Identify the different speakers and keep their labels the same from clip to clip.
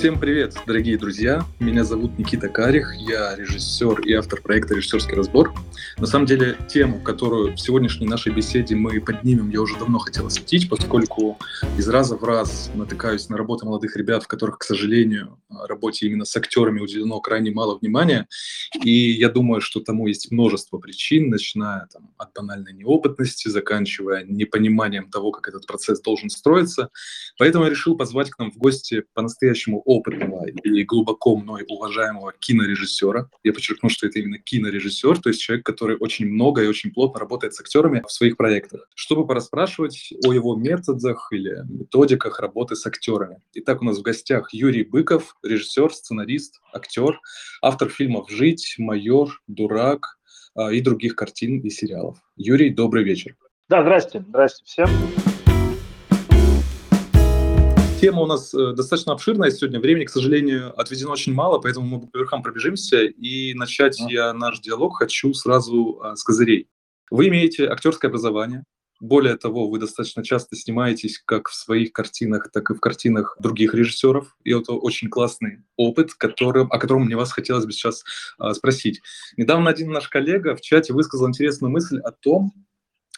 Speaker 1: Всем привет, дорогие друзья! Меня зовут Никита Карих, я режиссер и автор проекта «Режиссерский разбор». На самом деле, тему, которую в сегодняшней нашей беседе мы поднимем, я уже давно хотел осветить, поскольку из раза в раз натыкаюсь на работы молодых ребят, в которых, к сожалению, работе именно с актерами уделено крайне мало внимания. И я думаю, что тому есть множество причин, начиная там, от банальной неопытности, заканчивая непониманием того, как этот процесс должен строиться. Поэтому я решил позвать к нам в гости по-настоящему опытного и глубоко мной уважаемого кинорежиссера. Я подчеркну, что это именно кинорежиссер, то есть человек, который очень много и очень плотно работает с актерами в своих проектах, чтобы пораспрашивать о его методах или методиках работы с актерами. Итак, у нас в гостях Юрий Быков, режиссер, сценарист, актер, автор фильмов «Жить», «Майор», «Дурак», а, и других картин и сериалов. Юрий, добрый вечер.
Speaker 2: Да, здрасте, здрасте всем.
Speaker 1: Тема у нас э, достаточно обширная сегодня. Времени, к сожалению, отведено очень мало, поэтому мы по верхам пробежимся. И начать я наш диалог хочу сразу а, с козырей. Вы имеете актерское образование. Более того, вы достаточно часто снимаетесь как в своих картинах, так и в картинах других режиссеров. И это очень классный опыт, которым, о котором мне вас хотелось бы сейчас а, спросить. Недавно один наш коллега в чате высказал интересную мысль о том,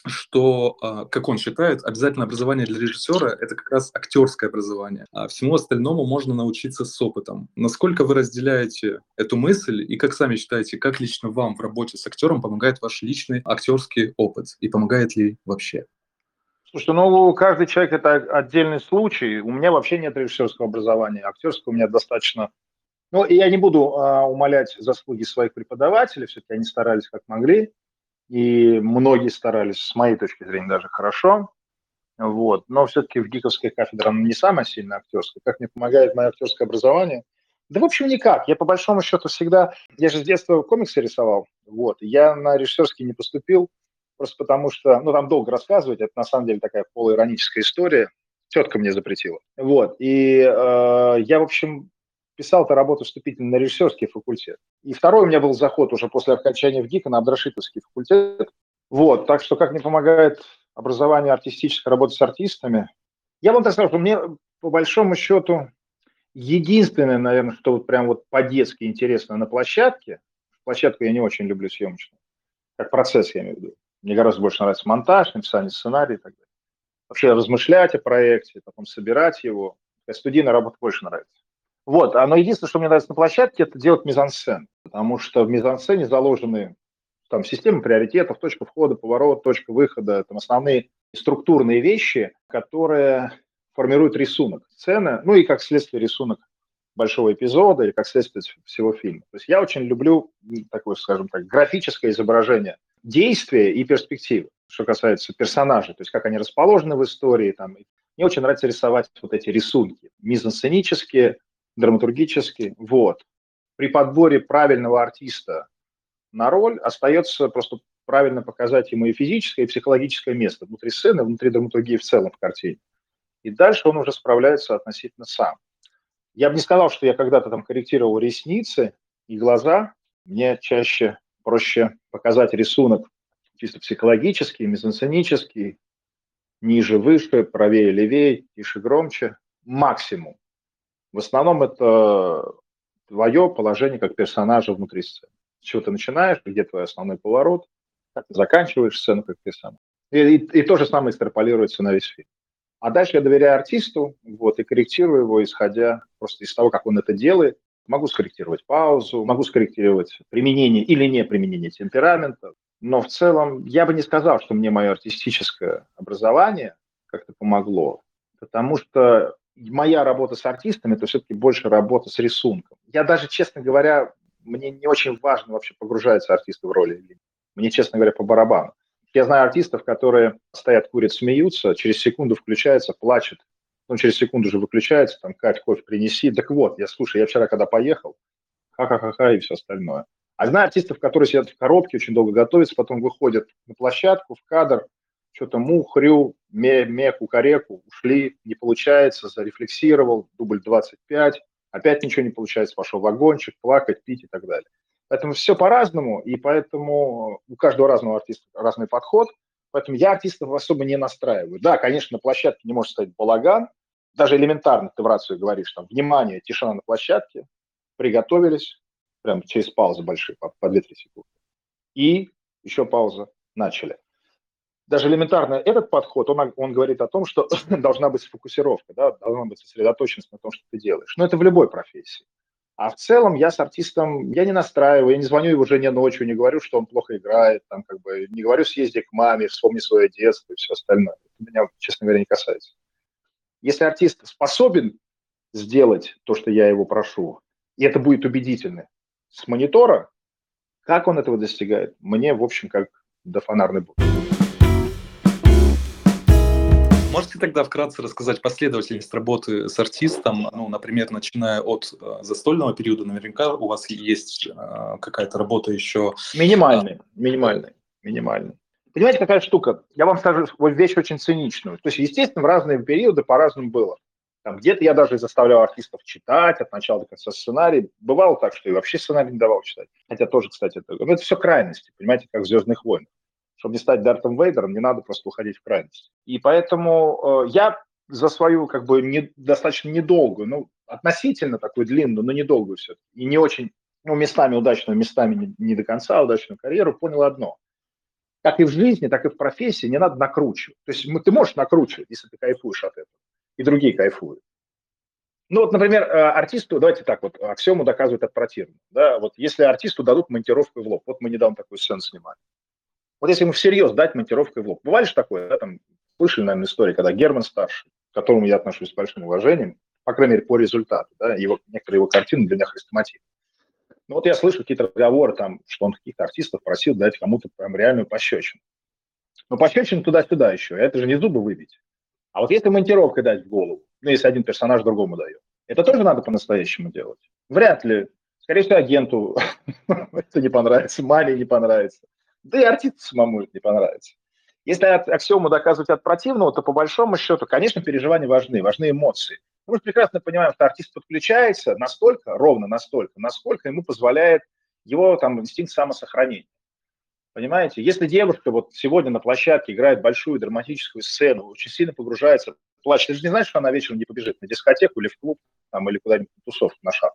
Speaker 1: что, а, как он считает, обязательно образование для режиссера – это как раз актерское образование, а всему остальному можно научиться с опытом. Насколько вы разделяете эту мысль и как сами считаете, как лично вам в работе с актером помогает ваш личный актерский опыт и помогает ли вообще?
Speaker 2: Слушай, ну каждый человек это отдельный случай. У меня вообще нет режиссерского образования, актерского у меня достаточно. Ну, я не буду а, умолять заслуги своих преподавателей, все-таки они старались как могли и многие старались, с моей точки зрения, даже хорошо. Вот. Но все-таки в ГИКовской кафедре она не самая сильная актерская. Как мне помогает мое актерское образование? Да, в общем, никак. Я, по большому счету, всегда... Я же с детства комиксы рисовал. Вот. Я на режиссерский не поступил, просто потому что... Ну, там долго рассказывать. Это, на самом деле, такая полуироническая история. Тетка мне запретила. Вот. И э, я, в общем, писал-то работу вступительно на режиссерский факультет. И второй у меня был заход уже после окончания в ГИКа на Абдрашитовский факультет. Вот, так что как мне помогает образование артистической работы с артистами. Я вам так скажу, мне по большому счету единственное, наверное, что вот прям вот по-детски интересно на площадке, площадку я не очень люблю съемочную, как процесс я имею в виду. Мне гораздо больше нравится монтаж, написание сценария и так далее. Вообще размышлять о проекте, потом собирать его. Студийная работа больше нравится. Вот, а, но единственное, что мне нравится на площадке, это делать мизансцен, потому что в мизансцене заложены там системы приоритетов, точка входа, поворот, точка выхода, там основные структурные вещи, которые формируют рисунок сцены, ну и как следствие рисунок большого эпизода или как следствие всего фильма. То есть я очень люблю такое, скажем так, графическое изображение действия и перспективы, что касается персонажей, то есть как они расположены в истории. Там. Мне очень нравится рисовать вот эти рисунки, мизансценические, драматургически. Вот. При подборе правильного артиста на роль остается просто правильно показать ему и физическое, и психологическое место внутри сцены, внутри драматургии в целом в картине. И дальше он уже справляется относительно сам. Я бы не сказал, что я когда-то там корректировал ресницы и глаза. Мне чаще проще показать рисунок чисто психологический, мизансценический, ниже, выше, правее, левее, тише, громче, максимум. В основном это твое положение как персонажа внутри сцены. С чего ты начинаешь, где твой основной поворот, как ты заканчиваешь сцену как персонаж. И, и, и то же самое экстраполируется на весь фильм. А дальше я доверяю артисту вот, и корректирую его, исходя просто из того, как он это делает. Могу скорректировать паузу, могу скорректировать применение или не применение темперамента. Но в целом я бы не сказал, что мне мое артистическое образование как-то помогло, потому что моя работа с артистами – это все-таки больше работа с рисунком. Я даже, честно говоря, мне не очень важно вообще погружаются артисты в роли. Мне, честно говоря, по барабану. Я знаю артистов, которые стоят, курят, смеются, через секунду включается, плачет, потом через секунду же выключается, там, Кать, кофе принеси. Так вот, я, слушай, я вчера, когда поехал, ха-ха-ха-ха и все остальное. А знаю артистов, которые сидят в коробке, очень долго готовятся, потом выходят на площадку, в кадр, что-то мухрю, ме, ме, кукареку, ушли, не получается, зарефлексировал, дубль 25, опять ничего не получается, пошел вагончик, плакать, пить и так далее. Поэтому все по-разному, и поэтому у каждого разного артиста разный подход, поэтому я артистов особо не настраиваю. Да, конечно, на площадке не может стоять балаган, даже элементарно ты в рацию говоришь, там, внимание, тишина на площадке, приготовились, прям через паузы большие, по, по 2-3 секунды. И еще пауза, начали. Даже элементарно этот подход, он, он говорит о том, что должна быть сфокусировка, да, должна быть сосредоточенность на том, что ты делаешь. Но это в любой профессии. А в целом я с артистом, я не настраиваю, я не звоню его жене ночью, не говорю, что он плохо играет, там, как бы, не говорю, съезди к маме, вспомни свое детство и все остальное. Это меня, честно говоря, не касается. Если артист способен сделать то, что я его прошу, и это будет убедительно с монитора, как он этого достигает, мне, в общем, как до фонарной будки.
Speaker 1: Можете тогда вкратце рассказать последовательность работы с артистом? Ну, например, начиная от э, застольного периода, наверняка у вас есть э, какая-то работа еще...
Speaker 2: Минимальная, минимальная, минимальная. Понимаете, какая штука? Я вам скажу вот вещь очень циничную. То есть, естественно, в разные периоды по-разному было. Там где-то я даже заставлял артистов читать от начала до конца сценарий. Бывало так, что и вообще сценарий не давал читать. Хотя тоже, кстати, это, ну, это все крайности, понимаете, как в «Звездных войнах» чтобы не стать Дартом Вейдером, не надо просто уходить в крайность. И поэтому э, я за свою как бы не, достаточно недолгую, ну, относительно такую длинную, но недолгую все и не очень, ну, местами удачную, местами не, не до конца удачную карьеру, понял одно. Как и в жизни, так и в профессии не надо накручивать. То есть ты можешь накручивать, если ты кайфуешь от этого, и другие кайфуют. Ну вот, например, э, артисту, давайте так вот, аксиому доказывают от противного. Да, вот если артисту дадут монтировку в лоб, вот мы недавно такую сцену снимали. Вот если ему всерьез дать монтировкой в лоб. Бывали же такое, да, там, слышали, наверное, истории, когда Герман старший, к которому я отношусь с большим уважением, по крайней мере, по результату, да, его, некоторые его картины для меня хрестомативны. Ну вот я слышу какие-то разговоры там, что он каких-то артистов просил дать кому-то прям реальную пощечину. Но пощечину туда-сюда еще, это же не зубы выбить. А вот если монтировкой дать в голову, ну, если один персонаж другому дает, это тоже надо по-настоящему делать. Вряд ли. Скорее всего, агенту это не понравится, маме не понравится. Да и артисту самому это не понравится. Если от аксиому доказывать от противного, то по большому счету, конечно, переживания важны, важны эмоции. Мы же прекрасно понимаем, что артист подключается настолько, ровно настолько, насколько ему позволяет его там инстинкт самосохранения. Понимаете, если девушка вот сегодня на площадке играет большую драматическую сцену, очень сильно погружается, плачет, ты же не знаешь, что она вечером не побежит на дискотеку или в клуб, там, или куда-нибудь на тусовку, на шаг.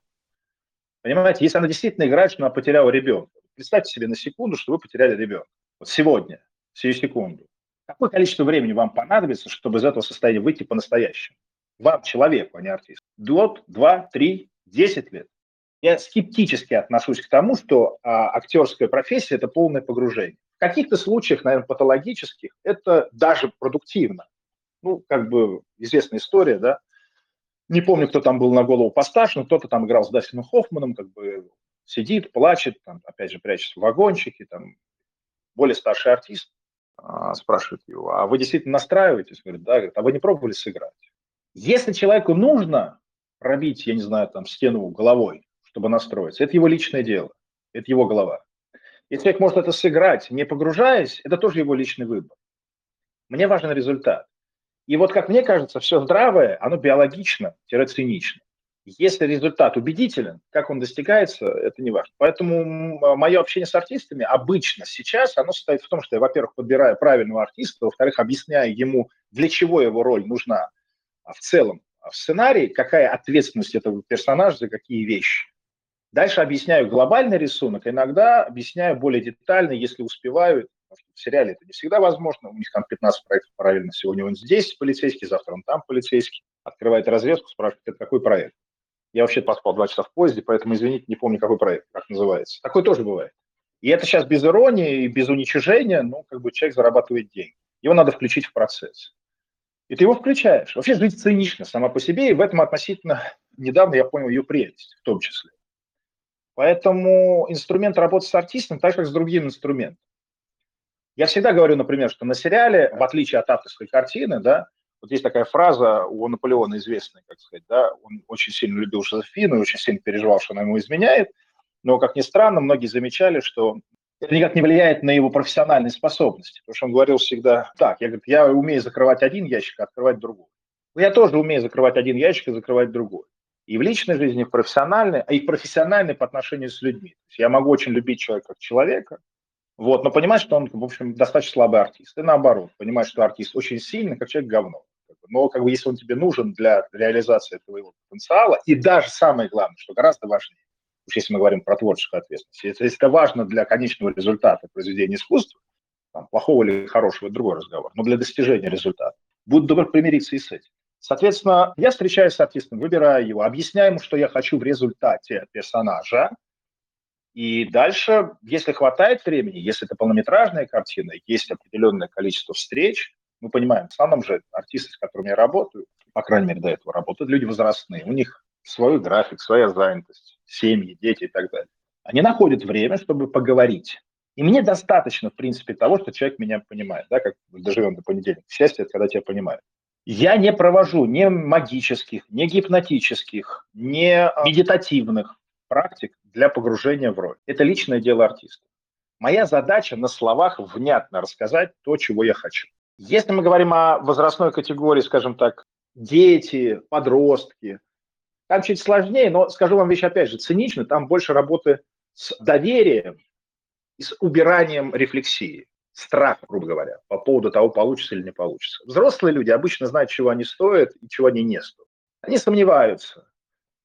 Speaker 2: Понимаете, если она действительно играет, что она потеряла ребенка, Представьте себе на секунду, что вы потеряли ребенка. Вот сегодня, сию секунду. Какое количество времени вам понадобится, чтобы из этого состояния выйти по-настоящему? Вам, человеку, а не артисту. Год, два, три, десять лет. Я скептически отношусь к тому, что а, актерская профессия – это полное погружение. В каких-то случаях, наверное, патологических, это даже продуктивно. Ну, как бы известная история, да. Не помню, кто там был на голову постарше, но кто-то там играл с Дастином Хоффманом, как бы сидит, плачет, там, опять же, прячется в вагончике, там, более старший артист а, спрашивает его, а вы действительно настраиваетесь? Говорит, да, говорит, а вы не пробовали сыграть? Если человеку нужно пробить, я не знаю, там, стену головой, чтобы настроиться, это его личное дело, это его голова. Если человек может это сыграть, не погружаясь, это тоже его личный выбор. Мне важен результат. И вот, как мне кажется, все здравое, оно биологично-цинично. Если результат убедителен, как он достигается, это не важно. Поэтому мое общение с артистами обычно сейчас, оно состоит в том, что я, во-первых, подбираю правильного артиста, во-вторых, объясняю ему, для чего его роль нужна а в целом в сценарии, какая ответственность этого персонажа за какие вещи. Дальше объясняю глобальный рисунок, иногда объясняю более детально, если успеваю. В сериале это не всегда возможно. У них там 15 проектов параллельно. Сегодня он здесь полицейский, завтра он там полицейский. Открывает разведку, спрашивает, это какой проект. Я вообще поспал два часа в поезде, поэтому, извините, не помню, какой проект, как называется. Такой тоже бывает. И это сейчас без иронии и без уничижения, ну, как бы человек зарабатывает деньги. Его надо включить в процесс. И ты его включаешь. Вообще жизнь цинична сама по себе, и в этом относительно недавно я понял ее прелесть в том числе. Поэтому инструмент работы с артистом так как с другим инструментом. Я всегда говорю, например, что на сериале, в отличие от авторской картины, да, вот есть такая фраза у Наполеона известная, как сказать, да, он очень сильно любил Жозефину, очень сильно переживал, что она ему изменяет, но, как ни странно, многие замечали, что это никак не влияет на его профессиональные способности, потому что он говорил всегда так, я, говорю, я умею закрывать один ящик, а открывать другой. Но я тоже умею закрывать один ящик и закрывать другой. И в личной жизни, и в профессиональной, а и в профессиональной по отношению с людьми. То есть я могу очень любить человека как человека, вот, но понимать, что он, в общем, достаточно слабый артист. И наоборот, понимать, что артист очень сильный, как человек говно. Но как бы если он тебе нужен для реализации твоего потенциала, и даже самое главное, что гораздо важнее, уж если мы говорим про творческую ответственность, если это важно для конечного результата произведения искусства, там, плохого или хорошего, это другой разговор, но для достижения результата, будь добр примириться и с этим. Соответственно, я встречаюсь с артистом, выбираю его, объясняю ему, что я хочу в результате персонажа, и дальше, если хватает времени, если это полнометражная картина, есть определенное количество встреч, мы понимаем, в основном же артисты, с которыми я работаю, по крайней мере, до этого работают, люди возрастные, у них свой график, своя занятость, семьи, дети и так далее. Они находят время, чтобы поговорить. И мне достаточно, в принципе, того, что человек меня понимает, да, как доживем до понедельника. Счастье – это когда тебя понимают. Я не провожу ни магических, ни гипнотических, ни медитативных практик для погружения в роль. Это личное дело артиста. Моя задача на словах внятно рассказать то, чего я хочу. Если мы говорим о возрастной категории, скажем так, дети, подростки, там чуть сложнее, но скажу вам вещь опять же цинично, там больше работы с доверием и с убиранием рефлексии страх, грубо говоря, по поводу того, получится или не получится. Взрослые люди обычно знают, чего они стоят и чего они не стоят. Они сомневаются.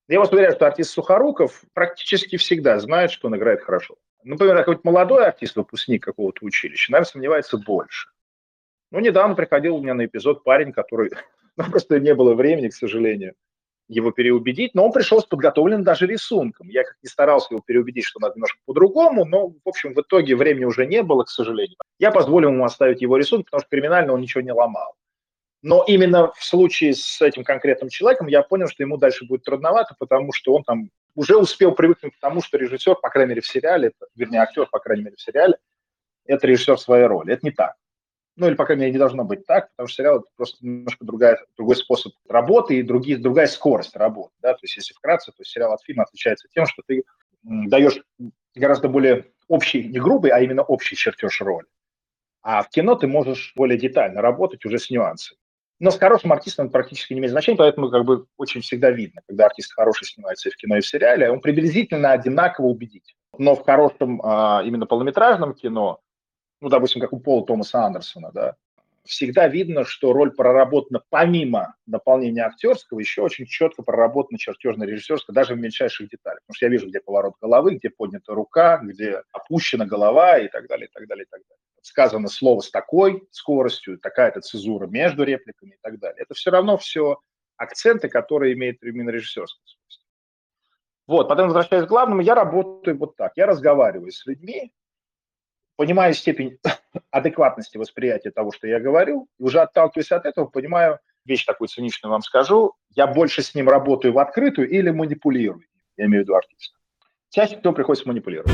Speaker 2: Я вас уверяю, что артист Сухоруков практически всегда знает, что он играет хорошо. Например, какой-то молодой артист, выпускник какого-то училища, наверное, сомневается больше. Ну, недавно приходил у меня на эпизод парень, который... Ну, просто не было времени, к сожалению его переубедить, но он пришел с подготовленным даже рисунком. Я как не старался его переубедить, что надо немножко по-другому, но, в общем, в итоге времени уже не было, к сожалению. Я позволил ему оставить его рисунок, потому что криминально он ничего не ломал. Но именно в случае с этим конкретным человеком я понял, что ему дальше будет трудновато, потому что он там уже успел привыкнуть к тому, что режиссер, по крайней мере, в сериале, вернее, актер, по крайней мере, в сериале, это режиссер своей роли. Это не так. Ну, или, по крайней мере, не должно быть так, потому что сериал – это просто немножко другая, другой способ работы и другие, другая скорость работы. Да? То есть, если вкратце, то сериал от фильма отличается тем, что ты даешь гораздо более общий, не грубый, а именно общий чертеж роли. А в кино ты можешь более детально работать уже с нюансами. Но с хорошим артистом практически не имеет значения, поэтому как бы очень всегда видно, когда артист хороший снимается и в кино, и в сериале, он приблизительно одинаково убедителен. Но в хорошем а, именно полнометражном кино ну, допустим, как у Пола Томаса Андерсона, да, всегда видно, что роль проработана помимо наполнения актерского, еще очень четко проработана чертежно-режиссерская, даже в мельчайших деталях. Потому что я вижу, где поворот головы, где поднята рука, где опущена голова и так далее, и так далее, и так далее. Сказано слово с такой скоростью, такая-то цезура между репликами и так далее. Это все равно все акценты, которые имеют именно режиссерское свойство. Вот, потом возвращаясь к главному, я работаю вот так. Я разговариваю с людьми, понимаю степень адекватности восприятия того, что я говорю, и уже отталкиваясь от этого, понимаю, вещь такую циничную вам скажу, я больше с ним работаю в открытую или манипулирую, я имею в виду артиста. Чаще всего приходится манипулировать.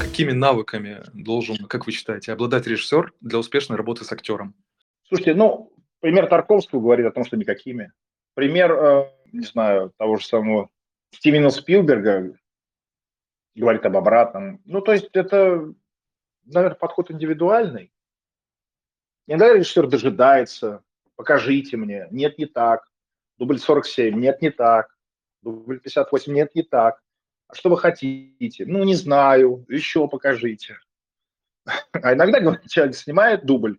Speaker 1: Какими навыками должен, как вы считаете, обладать режиссер для успешной работы с актером?
Speaker 2: Слушайте, ну, пример Тарковского говорит о том, что никакими. Пример, э, не знаю, того же самого Стивена Спилберга говорит об обратном. Ну, то есть это, наверное, подход индивидуальный. Иногда режиссер дожидается, покажите мне, нет, не так. Дубль 47, нет, не так. Дубль 58, нет, не так. А что вы хотите? Ну, не знаю, еще покажите. А иногда, говорит, человек снимает дубль.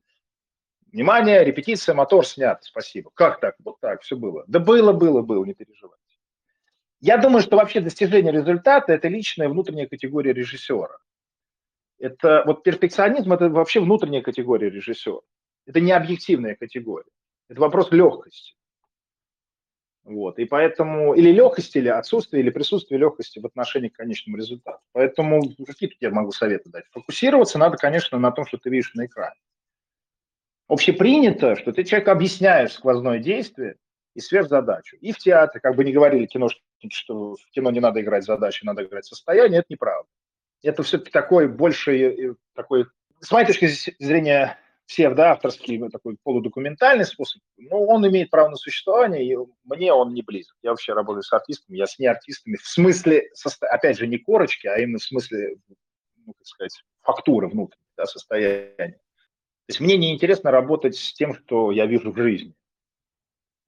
Speaker 2: Внимание, репетиция, мотор снят, спасибо. Как так? Вот так, все было. Да было, было, было, не переживай. Я думаю, что вообще достижение результата – это личная внутренняя категория режиссера. Это вот перфекционизм – это вообще внутренняя категория режиссера. Это не объективная категория. Это вопрос легкости. Вот. И поэтому или легкости, или отсутствие, или присутствие легкости в отношении к конечному результату. Поэтому какие тут я могу советы дать? Фокусироваться надо, конечно, на том, что ты видишь на экране. Общепринято, что ты человеку объясняешь сквозное действие и сверхзадачу. И в театре, как бы не говорили киношники, что в кино не надо играть задачи, надо играть состояние, это неправда. Это все-таки такой больше, такой, с моей точки зрения, псевдоавторский, такой полудокументальный способ, но он имеет право на существование, и мне он не близок. Я вообще работаю с артистами, я с неартистами, в смысле, опять же, не корочки, а именно в смысле, ну, как сказать, фактуры внутренней, да, состояния. То есть мне неинтересно работать с тем, что я вижу в жизни.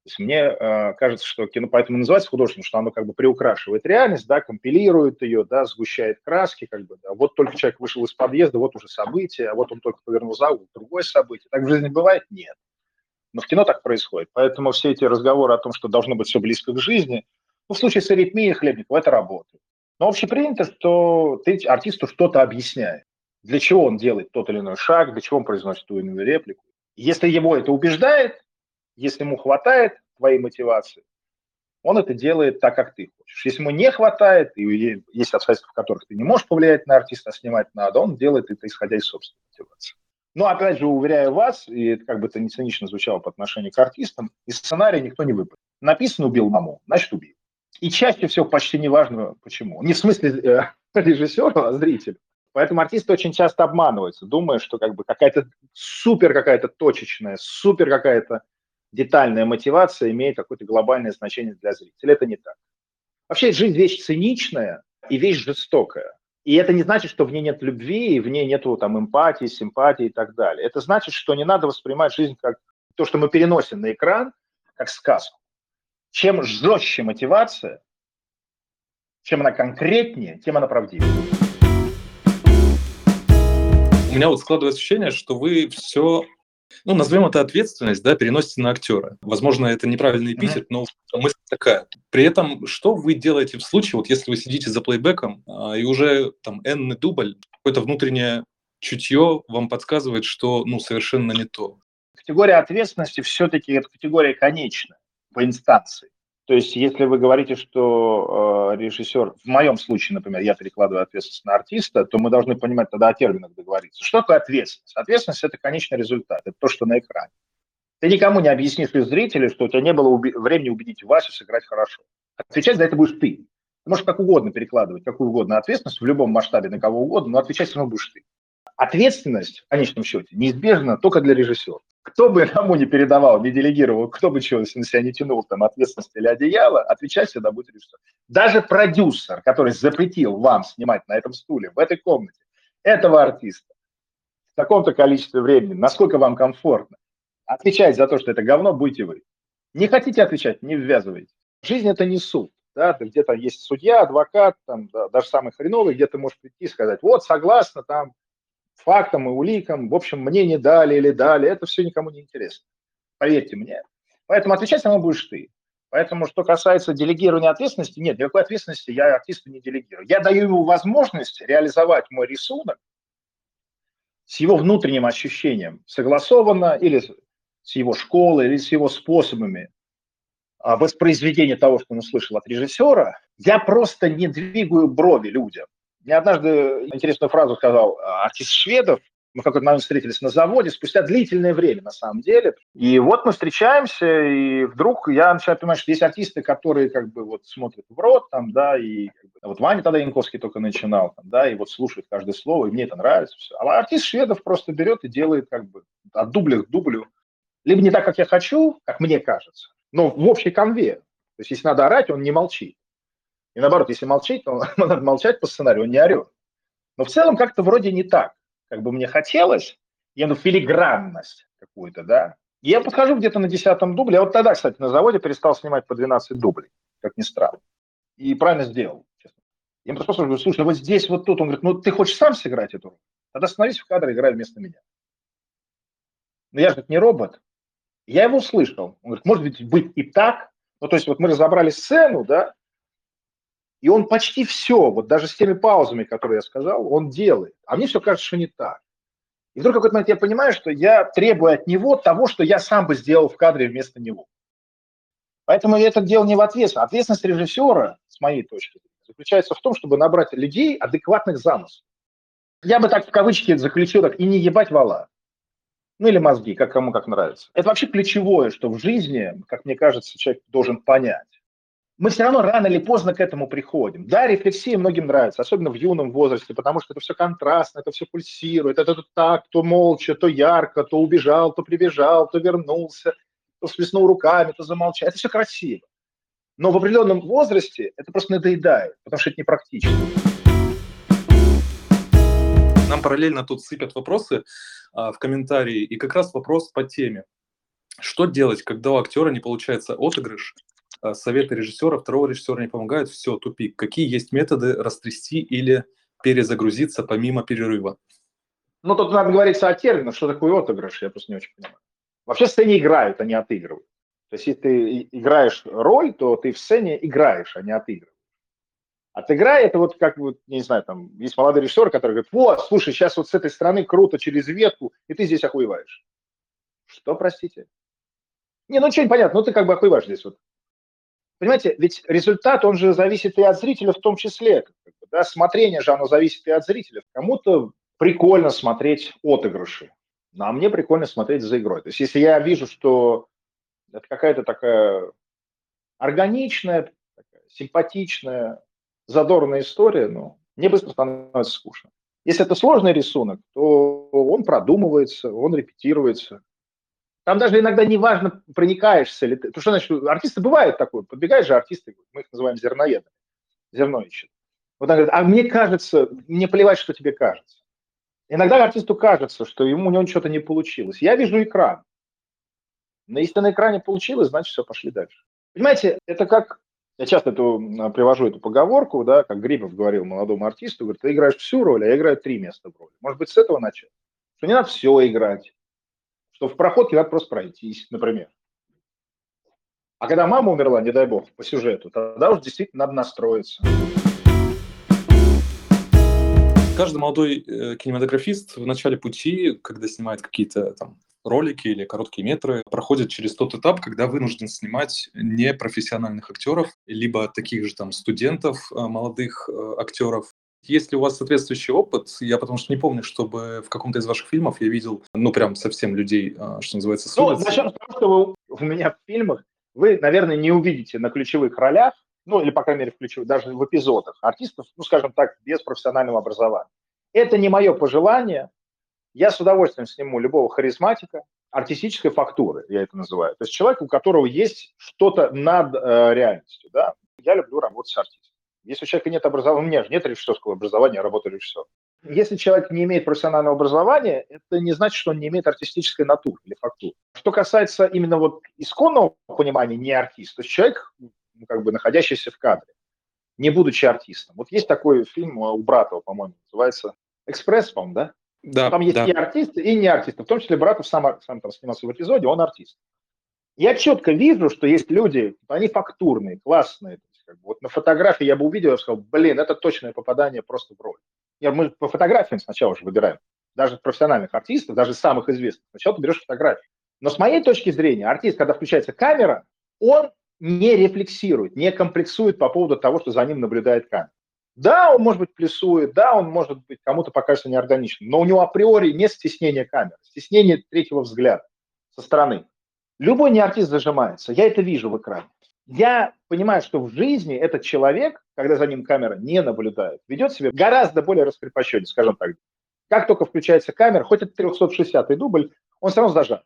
Speaker 2: Есть мне э, кажется, что кино поэтому называется художественным, что оно как бы приукрашивает реальность, да, компилирует ее, да, сгущает краски, как бы, да. Вот только человек вышел из подъезда, вот уже событие, а вот он только повернул за угол, другое событие. Так в жизни бывает? Нет. Но в кино так происходит. Поэтому все эти разговоры о том, что должно быть все близко к жизни, ну, в случае с аритмией Хлебникова это работает. Но общепринято, что ты артисту что-то объясняешь. Для чего он делает тот или иной шаг, для чего он произносит ту или иную реплику. Если его это убеждает, если ему хватает твоей мотивации, он это делает так, как ты хочешь. Если ему не хватает, и есть обстоятельства, в которых ты не можешь повлиять на артиста, снимать надо, он делает это исходя из собственной мотивации. Но, опять же, уверяю вас, и это как бы это не цинично звучало по отношению к артистам, из сценария никто не выпадет. Написано «убил маму», значит, убил. И чаще всего почти неважно почему. Не в смысле э, режиссера, а зрителя. Поэтому артисты очень часто обманываются, думая, что как бы какая-то супер какая-то точечная, супер какая-то детальная мотивация имеет какое-то глобальное значение для зрителя. Это не так. Вообще жизнь вещь циничная и вещь жестокая. И это не значит, что в ней нет любви, и в ней нет там эмпатии, симпатии и так далее. Это значит, что не надо воспринимать жизнь как то, что мы переносим на экран, как сказку. Чем жестче мотивация, чем она конкретнее, тем она правдивее.
Speaker 1: У меня вот складывается ощущение, что вы все ну, назовем это ответственность, да, переносите на актера. Возможно, это неправильный эпитет, но мысль такая. При этом, что вы делаете в случае, вот если вы сидите за плейбеком, а, и уже там энный дубль, какое-то внутреннее чутье вам подсказывает, что, ну, совершенно не то.
Speaker 2: Категория ответственности все-таки это категория конечная по инстанции. То есть, если вы говорите, что э, режиссер, в моем случае, например, я перекладываю ответственность на артиста, то мы должны понимать тогда о терминах договориться. Что такое ответственность? Ответственность – это конечный результат, это то, что на экране. Ты никому не объяснишь из зрителей, что у тебя не было уби- времени убедить Васю сыграть хорошо. Отвечать за это будешь ты. Ты можешь как угодно перекладывать какую угодно ответственность в любом масштабе на кого угодно, но отвечать все равно будешь ты. Ответственность, в конечном счете, неизбежна только для режиссера кто бы кому не передавал, не делегировал, кто бы чего на себя не тянул, там, ответственность или одеяло, отвечать всегда будет режиссер. Даже продюсер, который запретил вам снимать на этом стуле, в этой комнате, этого артиста, в таком-то количестве времени, насколько вам комфортно, отвечать за то, что это говно, будете вы. Не хотите отвечать, не ввязывайте. Жизнь – это не суд. Да, где-то есть судья, адвокат, там, да, даже самый хреновый, где ты можешь прийти и сказать, вот, согласно, там, фактам и уликам. В общем, мне не дали или дали. Это все никому не интересно. Поверьте мне. Поэтому отвечать равно будешь ты. Поэтому, что касается делегирования ответственности, нет, никакой ответственности я артисту не делегирую. Я даю ему возможность реализовать мой рисунок с его внутренним ощущением, согласованно или с его школой, или с его способами а, воспроизведения того, что он услышал от режиссера. Я просто не двигаю брови людям. Мне однажды интересную фразу сказал а, артист Шведов. Мы какой-то момент встретились на заводе спустя длительное время, на самом деле. И вот мы встречаемся, и вдруг я начинаю понимать, что есть артисты, которые как бы вот смотрят в рот, там, да, и вот Ваня тогда Янковский только начинал, там, да, и вот слушает каждое слово, и мне это нравится. Все. А артист Шведов просто берет и делает как бы от дубля к дублю. Либо не так, как я хочу, как мне кажется, но в общей конве. То есть если надо орать, он не молчит. И наоборот, если молчать, то надо молчать по сценарию, он не орет. Но в целом как-то вроде не так. Как бы мне хотелось, я ну филигранность какую-то, да. Я подхожу где-то на десятом дубле. Я вот тогда, кстати, на заводе перестал снимать по 12 дублей, как ни странно. И правильно сделал, честно. Я ему просто говорю, слушай, ну вот здесь, вот тут. Он говорит, ну ты хочешь сам сыграть эту роль? Тогда становись в и играй вместо меня. Но я же не робот. Я его услышал. Он говорит, может быть, быть и так. Ну, то есть вот мы разобрали сцену, да, и он почти все, вот даже с теми паузами, которые я сказал, он делает. А мне все кажется, что не так. И вдруг какой-то момент я понимаю, что я требую от него того, что я сам бы сделал в кадре вместо него. Поэтому я это делал не в ответственность. Ответственность режиссера, с моей точки зрения, заключается в том, чтобы набрать людей адекватных замыслов. Я бы так в кавычки заключил, так, и не ебать вала. Ну или мозги, как кому как нравится. Это вообще ключевое, что в жизни, как мне кажется, человек должен понять мы все равно рано или поздно к этому приходим. Да, рефлексия многим нравится, особенно в юном возрасте, потому что это все контрастно, это все пульсирует, это то так, то молча, то ярко, то убежал, то прибежал, то вернулся, то сплеснул руками, то замолчал. Это все красиво. Но в определенном возрасте это просто надоедает, потому что это непрактично.
Speaker 1: Нам параллельно тут сыпят вопросы а, в комментарии, и как раз вопрос по теме. Что делать, когда у актера не получается отыгрыш, советы режиссера, второго режиссера не помогают, все, тупик. Какие есть методы растрясти или перезагрузиться помимо перерыва?
Speaker 2: Ну, тут надо говорить о терминах, что такое отыгрыш, я просто не очень понимаю. Вообще в сцене играют, а не отыгрывают. То есть, если ты играешь роль, то ты в сцене играешь, а не отыгрываешь. Отыграй это вот как вот, не знаю, там есть молодой режиссер, который говорит, вот, слушай, сейчас вот с этой стороны круто через ветку, и ты здесь охуеваешь. Что, простите? Не, ну что непонятно, ну ты как бы охуеваешь здесь вот. Понимаете, ведь результат, он же зависит и от зрителя в том числе. Да, смотрение же, оно зависит и от зрителя. Кому-то прикольно смотреть отыгрыши, ну, а мне прикольно смотреть за игрой. То есть если я вижу, что это какая-то такая органичная, такая симпатичная, задорная история, ну, мне быстро становится скучно. Если это сложный рисунок, то он продумывается, он репетируется. Там даже иногда не важно, проникаешься ли ты. Потому что, значит, артисты бывают такое. Подбегают же артисты, мы их называем зерноедами. Зерно ищет. Вот он говорит, а мне кажется, мне плевать, что тебе кажется. Иногда артисту кажется, что ему у него что-то не получилось. Я вижу экран. Но если на экране получилось, значит, все, пошли дальше. Понимаете, это как я часто эту, а, привожу эту поговорку, да, как Грибов говорил молодому артисту, говорит, ты играешь всю роль, а я играю три места в роли. Может быть, с этого начать? Что не надо все играть, что в проходке надо просто пройтись, например. А когда мама умерла, не дай бог, по сюжету, тогда уже действительно надо настроиться.
Speaker 1: Каждый молодой э, кинематографист в начале пути, когда снимает какие-то там ролики или короткие метры проходят через тот этап, когда вынужден снимать непрофессиональных актеров, либо таких же там студентов, э, молодых э, актеров. Есть ли у вас соответствующий опыт? Я потому что не помню, чтобы в каком-то из ваших фильмов я видел, ну, прям совсем людей, э, что называется, с
Speaker 2: Ну, начнем с того, что вы, у меня в фильмах вы, наверное, не увидите на ключевых ролях, ну, или, по крайней мере, в ключевых, даже в эпизодах артистов, ну, скажем так, без профессионального образования. Это не мое пожелание, я с удовольствием сниму любого харизматика, артистической фактуры, я это называю. То есть человек, у которого есть что-то над э, реальностью. Да? Я люблю работать с артистом. Если у человека нет образования, у меня же нет режиссерского образования, я работаю режиссером. Если человек не имеет профессионального образования, это не значит, что он не имеет артистической натуры или фактуры. Что касается именно вот исконного понимания не артист, то есть человек, ну, как бы находящийся в кадре, не будучи артистом. Вот есть такой фильм у Братова, по-моему, называется «Экспресс», по-моему, да? Да, там есть да. и артисты, и не артисты. В том числе Братов сам, сам там снимался в эпизоде, он артист. Я четко вижу, что есть люди, они фактурные, классные. Как бы, вот на фотографии я бы увидел, бы сказал, блин, это точное попадание просто в роль. Я, мы по фотографиям сначала уже выбираем. Даже профессиональных артистов, даже самых известных. Сначала ты берешь фотографии. Но с моей точки зрения, артист, когда включается камера, он не рефлексирует, не комплексует по поводу того, что за ним наблюдает камера. Да, он, может быть, плюсует, да, он, может быть, кому-то покажется неорганичным, но у него априори нет стеснения камеры, стеснения третьего взгляда со стороны. Любой не артист зажимается, я это вижу в экране. Я понимаю, что в жизни этот человек, когда за ним камера не наблюдает, ведет себя гораздо более раскрепощеннее, скажем так. Как только включается камера, хоть это 360-й дубль, он равно зажат.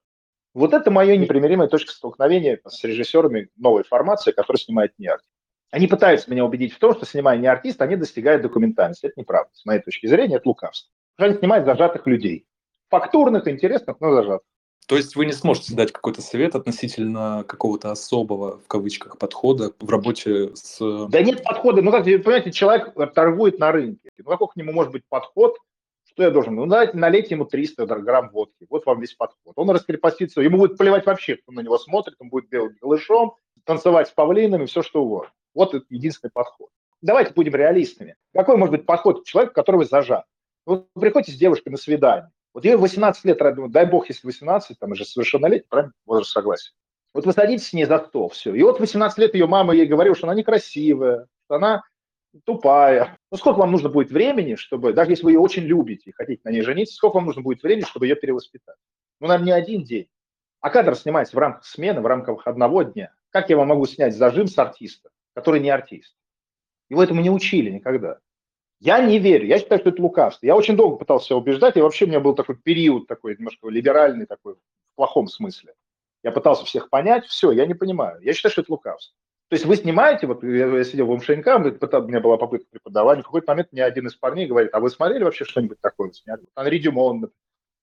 Speaker 2: Вот это моя непримиримая точка столкновения с режиссерами новой формации, которая снимает не артист. Они пытаются меня убедить в том, что, снимая не артист, они достигают документальности. Это неправда. С моей точки зрения, это лукавство. Они снимают зажатых людей. Фактурных, интересных, но зажатых.
Speaker 1: То есть вы не сможете дать какой-то совет относительно какого-то особого, в кавычках, подхода в работе с...
Speaker 2: Да нет подхода. Ну, как, понимаете, человек торгует на рынке. Ну, какой к нему может быть подход? Что я должен? Ну, давайте налейте ему 300 грамм водки. Вот вам весь подход. Он раскрепостится. Ему будет плевать вообще, кто на него смотрит. Он будет делать голышом, танцевать с павлинами, все что угодно. Вот это единственный подход. Давайте будем реалистами. Какой может быть подход к человеку, которого зажат? Вы приходите с девушкой на свидание. Вот ей 18 лет, дай бог, если 18, там уже совершеннолетний, правильно, возраст согласия. Вот вы садитесь с ней за стол, все. И вот 18 лет ее мама ей говорила, что она некрасивая, что она тупая. Ну, сколько вам нужно будет времени, чтобы, даже если вы ее очень любите и хотите на ней жениться, сколько вам нужно будет времени, чтобы ее перевоспитать? Ну, наверное, не один день. А кадр снимается в рамках смены, в рамках одного дня. Как я вам могу снять зажим с артиста? который не артист. Его этому не учили никогда. Я не верю, я считаю, что это лукавство. Я очень долго пытался себя убеждать, и вообще у меня был такой период такой немножко либеральный, такой в плохом смысле. Я пытался всех понять, все, я не понимаю. Я считаю, что это лукавство. То есть вы снимаете, вот я, я сидел в МШНК, у меня была попытка преподавания, в какой-то момент мне один из парней говорит, а вы смотрели вообще что-нибудь такое? Сняли? Анри Дюмон.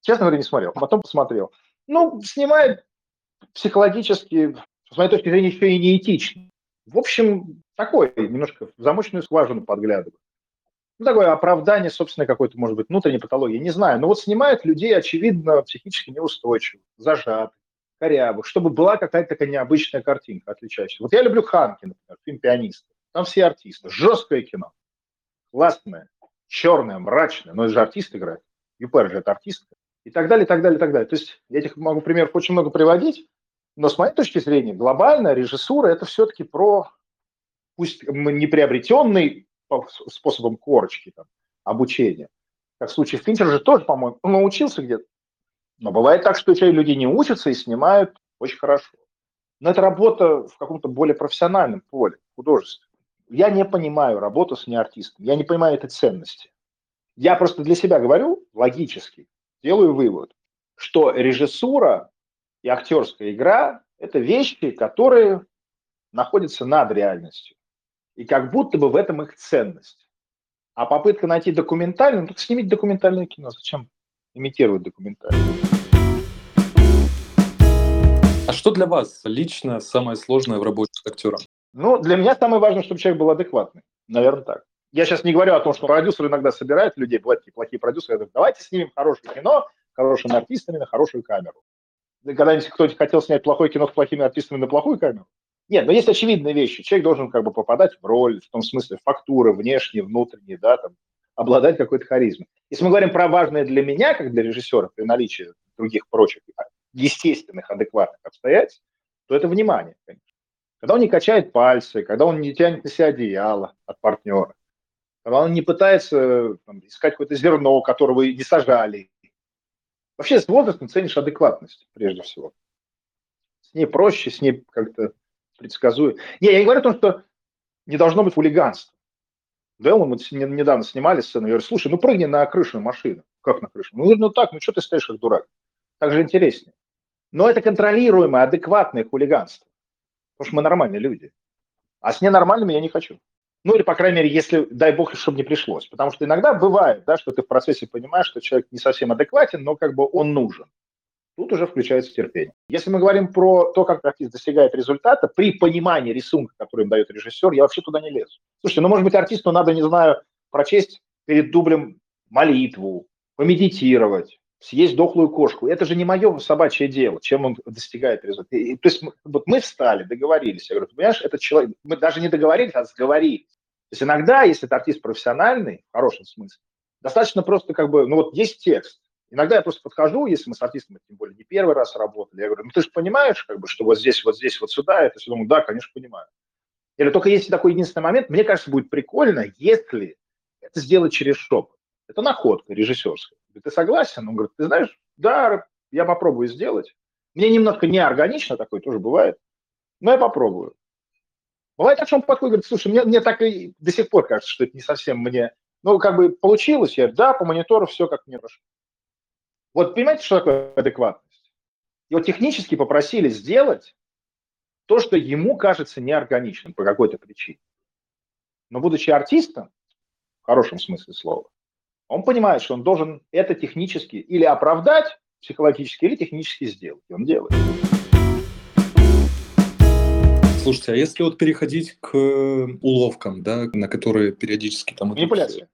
Speaker 2: Честно говоря, не смотрел. Потом посмотрел. Ну, снимает психологически, с моей точки зрения, еще и неэтичный. В общем, такой, немножко в замочную скважину подглядываю. Ну, такое оправдание, собственно, какой-то, может быть, внутренней патологии, не знаю. Но вот снимают людей, очевидно, психически неустойчивых, зажатых, корявых, чтобы была какая-то такая необычная картинка, отличающая. Вот я люблю Ханки, например, фильм «Пианист». Там все артисты. Жесткое кино. Классное, черное, мрачное. Но это же артист играет. Юпер же это артистка. И так далее, и так далее, и так далее. То есть я этих могу примеров очень много приводить, но с моей точки зрения глобальная режиссура – это все-таки про, пусть не приобретенный способом корочки, там, обучения. Как в случае Финчер же тоже, по-моему, научился где-то. Но бывает так, что люди не учатся и снимают очень хорошо. Но это работа в каком-то более профессиональном поле, художестве. Я не понимаю работу с неартистом, я не понимаю этой ценности. Я просто для себя говорю, логически, делаю вывод, что режиссура и актерская игра – это вещи, которые находятся над реальностью. И как будто бы в этом их ценность. А попытка найти документальную, ну так снимите документальное кино, зачем имитировать документальное?
Speaker 1: А что для вас лично самое сложное в работе с актером?
Speaker 2: Ну, для меня самое важное, чтобы человек был адекватный. Наверное, так. Я сейчас не говорю о том, что продюсер иногда собирает людей, бывают такие плохие продюсеры, говорят, давайте снимем хорошее кино, хорошими артистами на хорошую камеру. Когда-нибудь кто-то хотел снять плохое кино с плохими артистами на плохую камеру? Нет, но есть очевидные вещи. Человек должен как бы попадать в роль, в том смысле фактуры, внешние, внутренние, да, там, обладать какой-то харизмой. Если мы говорим про важное для меня, как для режиссера, при наличии других прочих естественных, адекватных обстоятельств, то это внимание, конечно. Когда он не качает пальцы, когда он не тянет на себя одеяло от партнера, когда он не пытается там, искать какое-то зерно, которого не сажали. Вообще с возрастом ценишь адекватность, прежде всего. С ней проще, с ней как-то предсказуемо. Не, я не говорю о том, что не должно быть хулиганства. Да, мы недавно снимали сцену, я говорю, слушай, ну прыгни на крышу машины. Как на крышу? Ну, ну так, ну что ты стоишь как дурак? Так же интереснее. Но это контролируемое, адекватное хулиганство. Потому что мы нормальные люди. А с ненормальными я не хочу. Ну или, по крайней мере, если, дай бог, чтобы не пришлось. Потому что иногда бывает, да, что ты в процессе понимаешь, что человек не совсем адекватен, но как бы он нужен. Тут уже включается терпение. Если мы говорим про то, как артист достигает результата, при понимании рисунка, который им дает режиссер, я вообще туда не лезу. Слушайте, ну, может быть, артисту надо, не знаю, прочесть перед дублем молитву, помедитировать, съесть дохлую кошку. Это же не мое собачье дело, чем он достигает результата. И, то есть вот мы встали, договорились. Я говорю, понимаешь, этот человек, мы даже не договорились, а сговорились. То есть иногда, если это артист профессиональный, в хорошем смысле, достаточно просто как бы, ну вот есть текст, Иногда я просто подхожу, если мы с артистом, тем более не первый раз работали, я говорю, ну ты же понимаешь, как бы, что вот здесь, вот здесь, вот сюда, это все, думаю, да, конечно, понимаю. Или только есть такой единственный момент, мне кажется, будет прикольно, если это сделать через шепот. Это находка режиссерская. Ты согласен? Он говорит, ты знаешь, да, я попробую сделать. Мне немножко неорганично такое тоже бывает, но я попробую. Бывает так, что он подходит говорит, слушай, мне, мне так и до сих пор кажется, что это не совсем мне... Ну, как бы получилось, я да, по монитору все как мне прошло. Вот понимаете, что такое адекватность? Его технически попросили сделать то, что ему кажется неорганичным по какой-то причине. Но будучи артистом, в хорошем смысле слова, он понимает, что он должен это технически или оправдать психологически, или технически сделать. И он делает.
Speaker 1: Слушайте, а если вот переходить к уловкам, да, на которые периодически там...
Speaker 2: Манипуляции.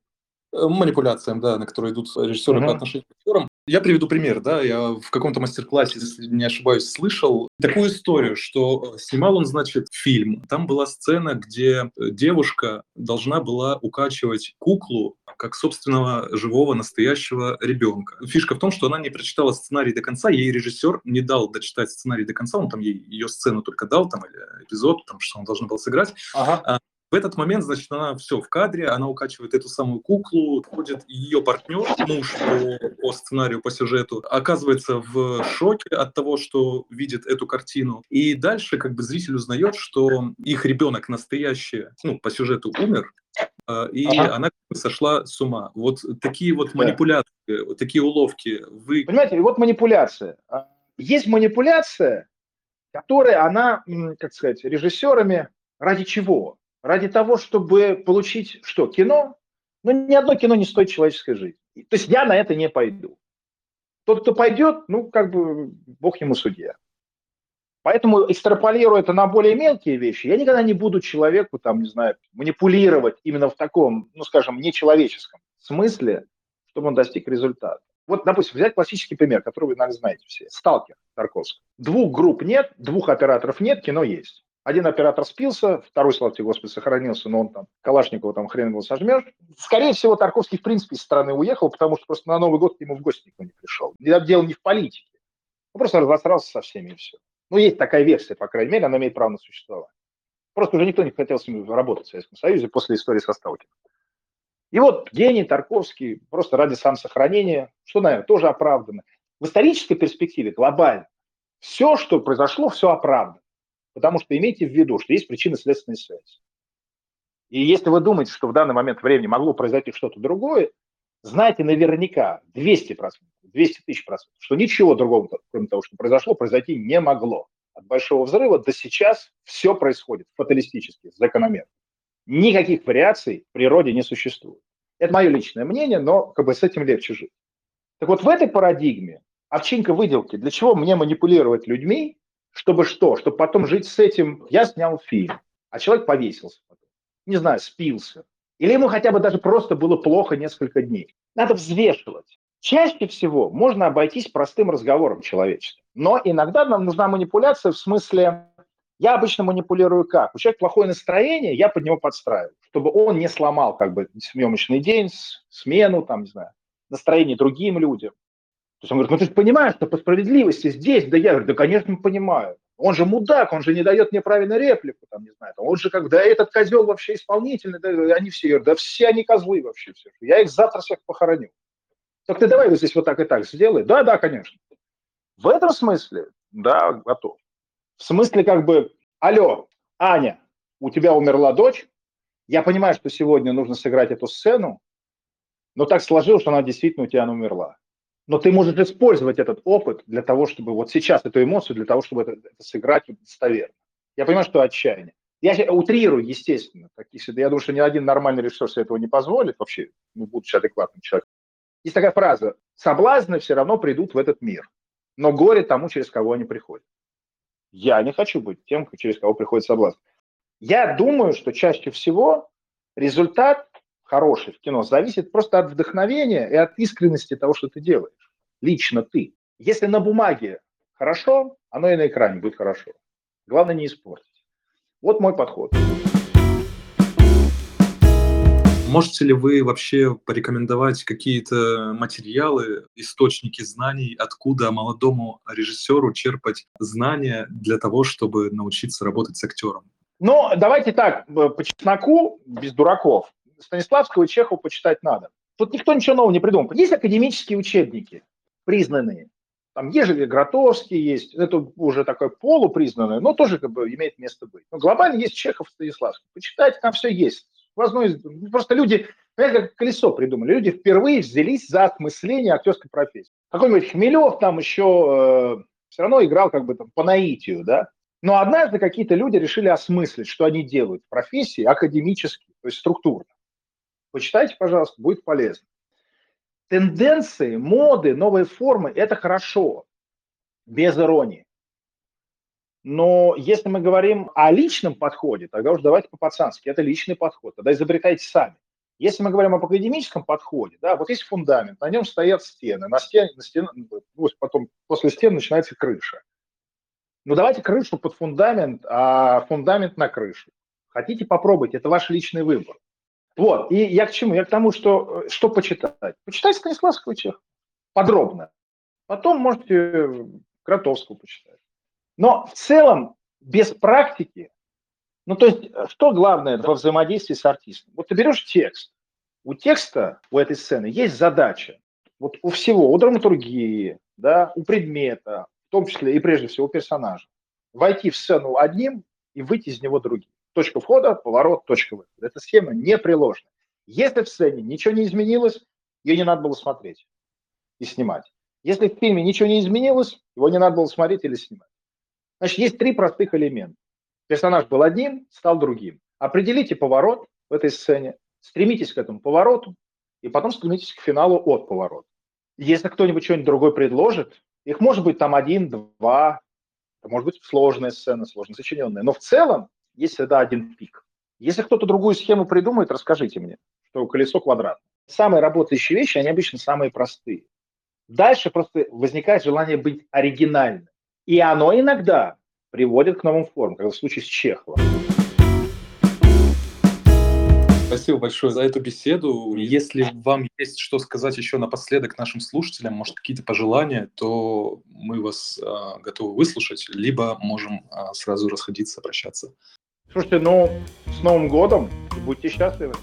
Speaker 1: Э, манипуляциям, да, на которые идут режиссеры uh-huh. по отношению к актерам. Я приведу пример, да, я в каком-то мастер-классе, если не ошибаюсь, слышал такую историю, что э, снимал он, значит, фильм. Там была сцена, где э, девушка должна была укачивать куклу как собственного живого настоящего ребенка. Фишка в том, что она не прочитала сценарий до конца, ей режиссер не дал дочитать сценарий до конца, он там ей ее сцену только дал, там, или эпизод, там, что он должен был сыграть. Ага. В этот момент, значит, она все в кадре, она укачивает эту самую куклу, входит ее партнер, муж по, по сценарию, по сюжету, оказывается в шоке от того, что видит эту картину. И дальше как бы зритель узнает, что их ребенок настоящий, ну, по сюжету умер, а, и ага. она сошла с ума. Вот такие вот да. манипуляции, вот такие уловки. Вы...
Speaker 2: Понимаете, вот манипуляция. А, есть манипуляция, которая, она, как сказать, режиссерами ради чего? Ради того, чтобы получить что? Кино? Ну, ни одно кино не стоит человеческой жизни. То есть я на это не пойду. Тот, кто пойдет, ну, как бы, бог ему судья. Поэтому, экстраполируя это на более мелкие вещи, я никогда не буду человеку, там, не знаю, манипулировать именно в таком, ну, скажем, нечеловеческом смысле, чтобы он достиг результата. Вот, допустим, взять классический пример, который вы, наверное, знаете все. Сталкер Тарковский. Двух групп нет, двух операторов нет, кино есть. Один оператор спился, второй, слава тебе, Господи, сохранился, но он там, Калашникова там хрен его сожмешь. Скорее всего, Тарковский в принципе из страны уехал, потому что просто на Новый год к нему в гости никто не пришел. Дело не в политике. Он просто разосрался со всеми и все. Ну, есть такая версия, по крайней мере, она имеет право на существование. Просто уже никто не хотел с ним работать в Советском Союзе после истории со Сталкиным. И вот гений Тарковский просто ради самосохранения, что, наверное, тоже оправдано. В исторической перспективе глобально все, что произошло, все оправдано. Потому что имейте в виду, что есть причинно-следственная связь. И если вы думаете, что в данный момент времени могло произойти что-то другое, знайте наверняка 200%, 200 тысяч процентов, что ничего другого, кроме того, что произошло, произойти не могло. От большого взрыва до сейчас все происходит фаталистически, закономерно. Никаких вариаций в природе не существует. Это мое личное мнение, но как бы с этим легче жить. Так вот в этой парадигме овчинка выделки, для чего мне манипулировать людьми, чтобы что? Чтобы потом жить с этим. Я снял фильм, а человек повесился. Не знаю, спился. Или ему хотя бы даже просто было плохо несколько дней. Надо взвешивать. Чаще всего можно обойтись простым разговором человечества. Но иногда нам нужна манипуляция в смысле, я обычно манипулирую как? У человека плохое настроение, я под него подстраиваю, чтобы он не сломал как бы съемочный день, смену, там, не знаю, настроение другим людям. То есть он говорит, ну ты же понимаешь, что по справедливости здесь, да я говорю, да конечно понимаю. Он же мудак, он же не дает мне правильную реплику, там, не знаю, он же как, да этот козел вообще исполнительный, да, они все говорят, да все они козлы вообще, все. я их завтра всех похороню. Так ты давай вот здесь вот так и так сделай. Да, да, конечно. В этом смысле, да, готов. В смысле как бы, алло, Аня, у тебя умерла дочь, я понимаю, что сегодня нужно сыграть эту сцену, но так сложилось, что она действительно у тебя умерла но ты можешь использовать этот опыт для того, чтобы вот сейчас эту эмоцию, для того, чтобы это, это сыграть достоверно. Я понимаю, что отчаяние. Я утрирую, естественно. Я думаю, что ни один нормальный режиссер себе этого не позволит, вообще, ну, будучи адекватным человеком. Есть такая фраза, соблазны все равно придут в этот мир, но горе тому, через кого они приходят. Я не хочу быть тем, через кого приходит соблазн. Я думаю, что чаще всего результат хороший в кино зависит просто от вдохновения и от искренности того, что ты делаешь. Лично ты. Если на бумаге хорошо, оно и на экране будет хорошо. Главное не испортить. Вот мой подход.
Speaker 1: Можете ли вы вообще порекомендовать какие-то материалы, источники знаний, откуда молодому режиссеру черпать знания для того, чтобы научиться работать с актером?
Speaker 2: Ну, давайте так, по чесноку, без дураков. Станиславского и Чехова почитать надо. Тут никто ничего нового не придумал. Есть академические учебники, признанные. Там ежели Гротовский есть, это уже такое полупризнанное, но тоже как бы имеет место быть. Но глобально есть Чехов, Станиславский. Почитайте, там все есть. Возможно, просто люди, как колесо придумали. Люди впервые взялись за осмысление актерской профессии. Какой-нибудь Хмелев там еще э, все равно играл как бы там по наитию, да. Но однажды какие-то люди решили осмыслить, что они делают в профессии академически, то есть структурно. Почитайте, пожалуйста, будет полезно. Тенденции, моды, новые формы – это хорошо, без иронии. Но если мы говорим о личном подходе, тогда уж давайте по-пацански. Это личный подход, тогда изобретайте сами. Если мы говорим об академическом подходе, да, вот есть фундамент, на нем стоят стены, на стене, на стене ну, потом после стен начинается крыша. Ну давайте крышу под фундамент, а фундамент на крышу. Хотите попробовать, это ваш личный выбор. Вот, и я к чему? Я к тому, что, э, что почитать. Почитайте Станиславского Чехова подробно. Потом можете Кротовского почитать. Но в целом, без практики, ну то есть, э, что главное во взаимодействии с артистом? Вот ты берешь текст, у текста, у этой сцены есть задача. Вот у всего, у драматургии, да, у предмета, в том числе и прежде всего у персонажа, войти в сцену одним и выйти из него другим. Точка входа, поворот, точка выхода. Эта схема не приложена. Если в сцене ничего не изменилось, ее не надо было смотреть и снимать. Если в фильме ничего не изменилось, его не надо было смотреть или снимать. Значит, есть три простых элемента. Персонаж был одним, стал другим. Определите поворот в этой сцене, стремитесь к этому повороту, и потом стремитесь к финалу от поворота. Если кто-нибудь что-нибудь другое предложит, их может быть там один, два, Это может быть сложная сцена, сложно сочиненная. Но в целом есть всегда один пик. Если кто-то другую схему придумает, расскажите мне, что колесо квадратное. Самые работающие вещи, они обычно самые простые. Дальше просто возникает желание быть оригинальным. И оно иногда приводит к новым формам, как в случае с Чеховым.
Speaker 1: Спасибо большое за эту беседу. Если вам есть что сказать еще напоследок нашим слушателям, может, какие-то пожелания, то мы вас э, готовы выслушать, либо можем э, сразу расходиться, прощаться.
Speaker 2: Слушайте, ну, с Новым годом и будьте счастливы.